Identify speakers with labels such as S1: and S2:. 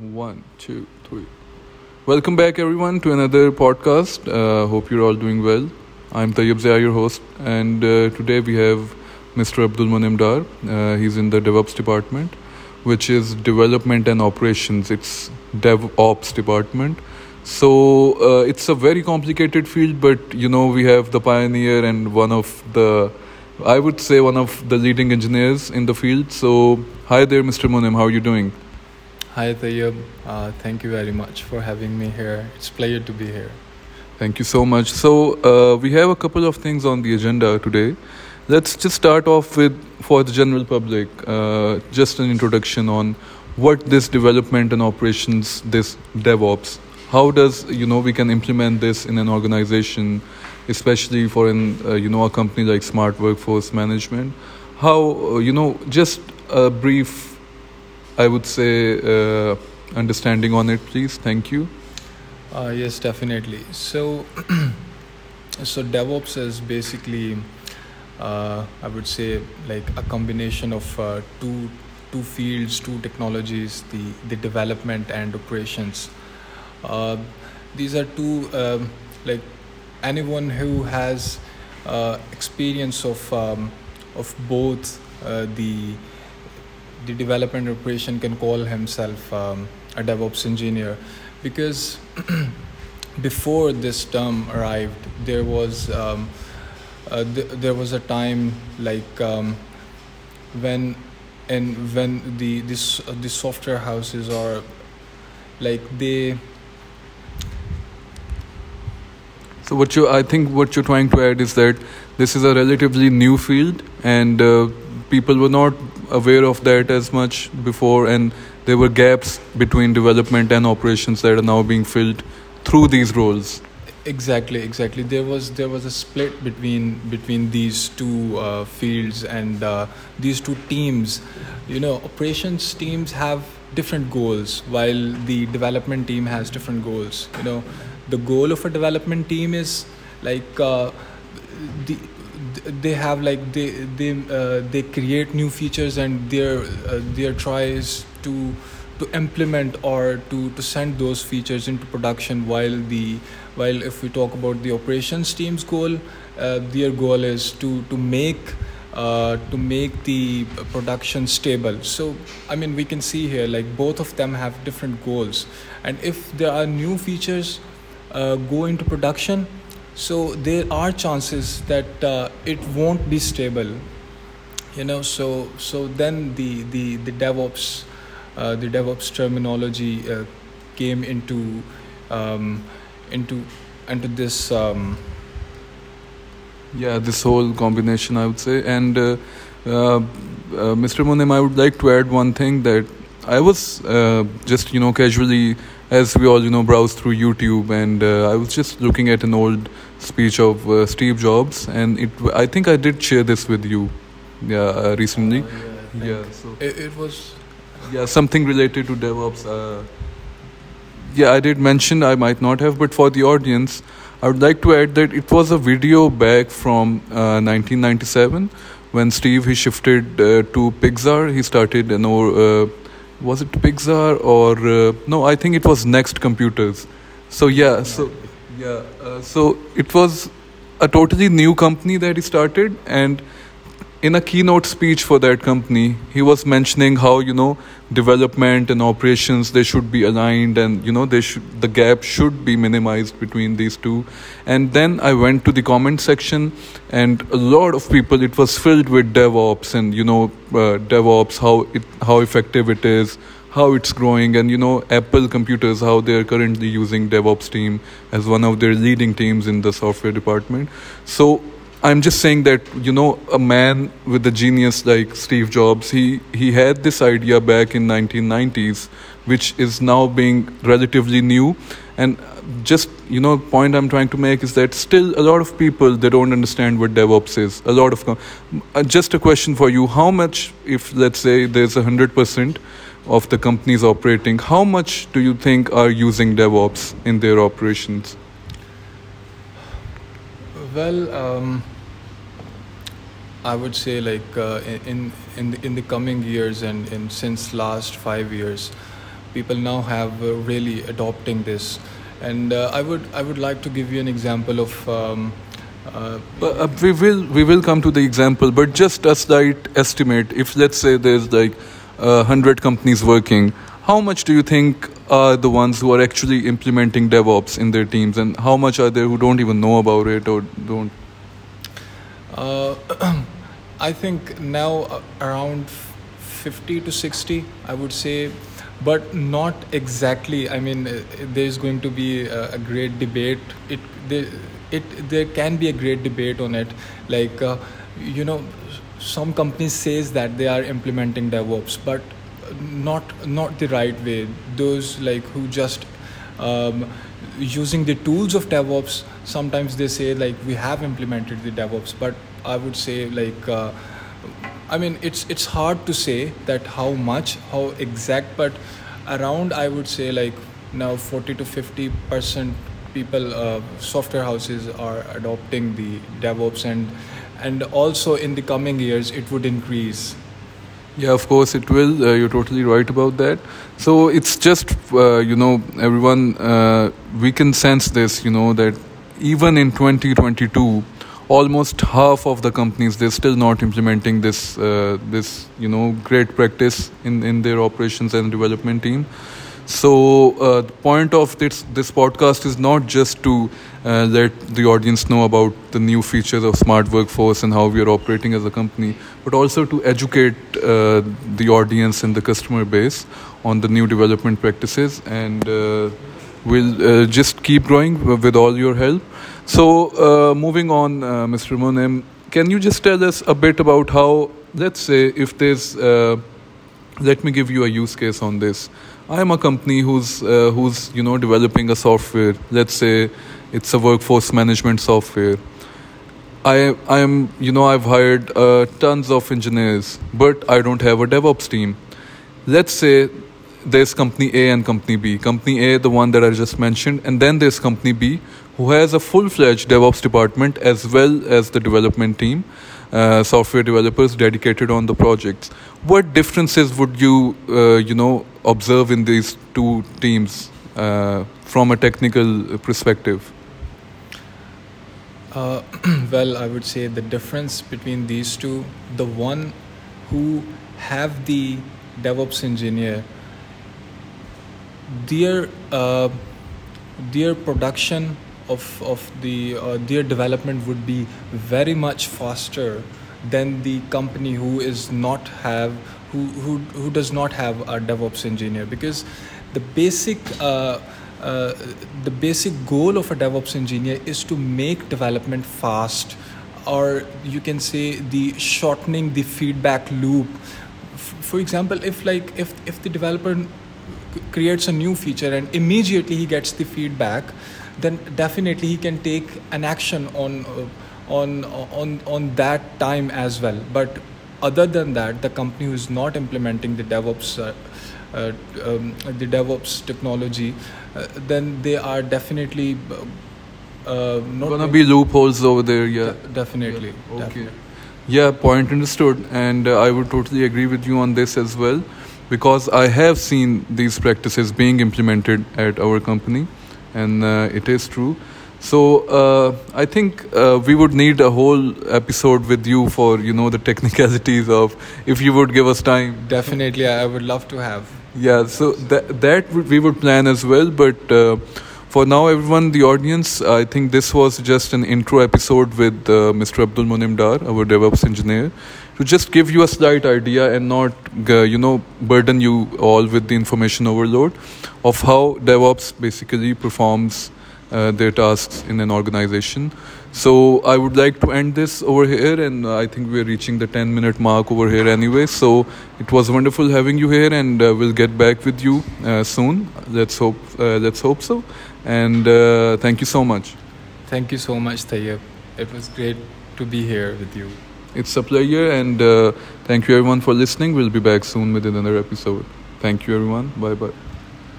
S1: One, two, three. Welcome back, everyone, to another podcast. Uh, hope you're all doing well. I'm Tayyib Zia, your host, and uh, today we have Mr. Abdul Munaim Dar. Uh, he's in the DevOps department, which is development and operations. It's DevOps department. So uh, it's a very complicated field, but you know we have the pioneer and one of the, I would say one of the leading engineers in the field. So hi there, Mr. Munaim. How are you doing?
S2: Hi Tayyab, uh, thank you very much for having me here. It's a pleasure to be here.
S1: Thank you so much. So, uh, we have a couple of things on the agenda today. Let's just start off with, for the general public, uh, just an introduction on what this development and operations, this DevOps, how does you know we can implement this in an organization, especially for an uh, you know a company like Smart Workforce Management. How uh, you know just a brief I would say, uh, understanding on it, please. Thank you.
S2: Uh, yes, definitely. So, so DevOps is basically, uh, I would say, like a combination of uh, two two fields, two technologies: the the development and operations. Uh, these are two um, like anyone who has uh, experience of um, of both the the development operation can call himself um, a DevOps engineer. Because before this term arrived, there was um, uh, th- there was a time like um, when and when the this uh, the software houses are like they
S1: so what you i think what you're trying to add is that this is a relatively new field and uh, people were not aware of that as much before, and there were gaps between development and operations that are now being filled through these roles.
S2: Exactly, exactly. There was there was a split between between these two uh, fields and uh, these two teams. You know, operations teams have different goals, while the development team has different goals. You know, the goal of a development team is like uh, the they have like they they uh, they create new features and their uh, their try is to to implement or to to send those features into production while the while if we talk about the operations team's goal uh, their goal is to to make uh, to make the production stable. So i mean we can see here like both of them have different goals. And if there are new features uh, go into production so there are chances that uh, it won't be stable you know so so then the the the devops uh, the devops terminology uh, came into um, into into this um,
S1: yeah this whole combination i would say. And uh, uh, uh, mr munaim i would like to add one thing that i was just you know casually as we all you know browse through YouTube, and uh, I was just looking at an old speech of uh, Steve Jobs, and it I think I did share this with you, yeah, uh, recently.
S2: Oh, yeah, yeah, so it, it, was
S1: yeah something related to DevOps. Uh, yeah, I did mention I might not have, but for the audience, I would like to add that it was a video back from 1997 uh, when Steve he shifted uh, to Pixar. He started you know was it Pixar or uh, no? I think it was Next Computers. So yeah, so yeah, uh, so it was a totally new company that he started, and in a keynote speech for that company, he was mentioning how you know development and operations they should be aligned, and you know they should the gap should be minimized between these two. And then I went to the comment section, and a lot of people it was filled with DevOps and you know uh, DevOps how it how effective it is how it's growing and you know apple computers how they're currently using devops team as one of their leading teams in the software department so I'm just saying that you know a man with a genius like Steve Jobs he he had this idea back in 1990s which is now being relatively new. And just you know point I'm trying to make is that still a lot of people they don't understand what DevOps is. A lot of uh, just a question for you. How much if let's say there's a 100% of the companies operating how much do you think are using DevOps in their operations
S2: well, um, I would say like uh, in in the, in the coming years and, and since last five years, people now have uh, really adopting this. And uh, I would I would like to give you an example of. Um, uh,
S1: uh, we will we will come to the example, but just a slight estimate. If let's say there's like hundred companies working, how much do you think are the ones who are actually implementing DevOps in their teams, and how much are there who don't even know about it or don't?
S2: Uh, I think now uh, around 50 to 60, I would say, but not exactly. I mean, uh, there's going to be a, great debate. It, there, it, there can be a great debate on it. Like, uh, you know, some companies says that they are implementing DevOps, but not not the right way. Those like who just um, using the tools of DevOps. Sometimes they say like we have implemented the DevOps, but I would say like uh, I mean it's it's hard to say that how much, how exact, but around I would say like now 40 to 50 percent people uh, software houses are adopting the DevOps and and also in the coming years it would increase.
S1: Yeah, of course it will. Uh, you're totally right about that. So it's just, uh, you know, everyone, uh, we can sense this, you know, that even in 2022, almost half of the companies they're still not implementing this, uh, this, you know, great practice in in their operations and development team. So uh, the point of this this podcast is not just to uh, let the audience know about the new features of smart workforce and how we are operating as a company, but also to educate uh, the audience and the customer base on the new development practices. And uh, we'll uh, just keep growing with all your help. So uh, moving on, Mr. Munaim, can you just tell us a bit about how, let's say, if there's let me give you a use case on this i am a company who's uh, who's you know developing a software. Let's say it's a workforce management software. I i am you know i've hired uh, tons of engineers but i don't have a devops team. Let's say there's company a and company b company a the one that i just mentioned and then there's company b who has a full-fledged devops department as well as the development team uh, software developers dedicated on the projects. What differences would you, uh, you know, observe in these two teams uh, from a technical perspective?
S2: Uh, well, I would say the difference between these two, the one who have the DevOps engineer, their uh, their production of, of the uh, their development would be very much faster than the company who is not have who, who, who does not have a DevOps engineer. Because the basic uh, uh, the basic goal of a DevOps engineer is to make development fast or you can say the shortening the feedback loop. F- for example if like if if the developer creates a new feature and immediately he gets the feedback then definitely he can take an action on uh, on on on that time as well but other than that the company who is not implementing the devops uh, uh, um, the devops technology uh, then they are definitely uh, uh,
S1: Gonna be loopholes over there, yeah.
S2: De- definitely
S1: Yeah, okay.
S2: definitely.
S1: Yeah, point understood. And I would totally agree with you on this as well because I have seen these practices being implemented at our company and uh, it is true. So uh, I think uh, we would need a whole episode with you for you know the technicalities of if you would give us time.
S2: definitely i would love to have
S1: Yeah, so that that we would plan as well. But uh, for now, everyone, the audience, I think this was just an intro episode with uh, Mr. Abdul Munaim Dar, our DevOps engineer, to just give you a slight idea and not, uh, you know, burden you all with the information overload of how DevOps basically performs uh, their tasks in an organization. So I would like to end this over here, and I think we're reaching the 10 minute mark over here anyway. So it was wonderful having you here, and uh, we'll get back with you uh, soon. Let's hope. Uh, let's hope so. And uh, thank you so much.
S2: thank you so much tayyib it was great to be here with you
S1: It's a pleasure, and uh, thank you everyone for listening. We'll be back soon with another episode. Thank you, everyone. Bye bye.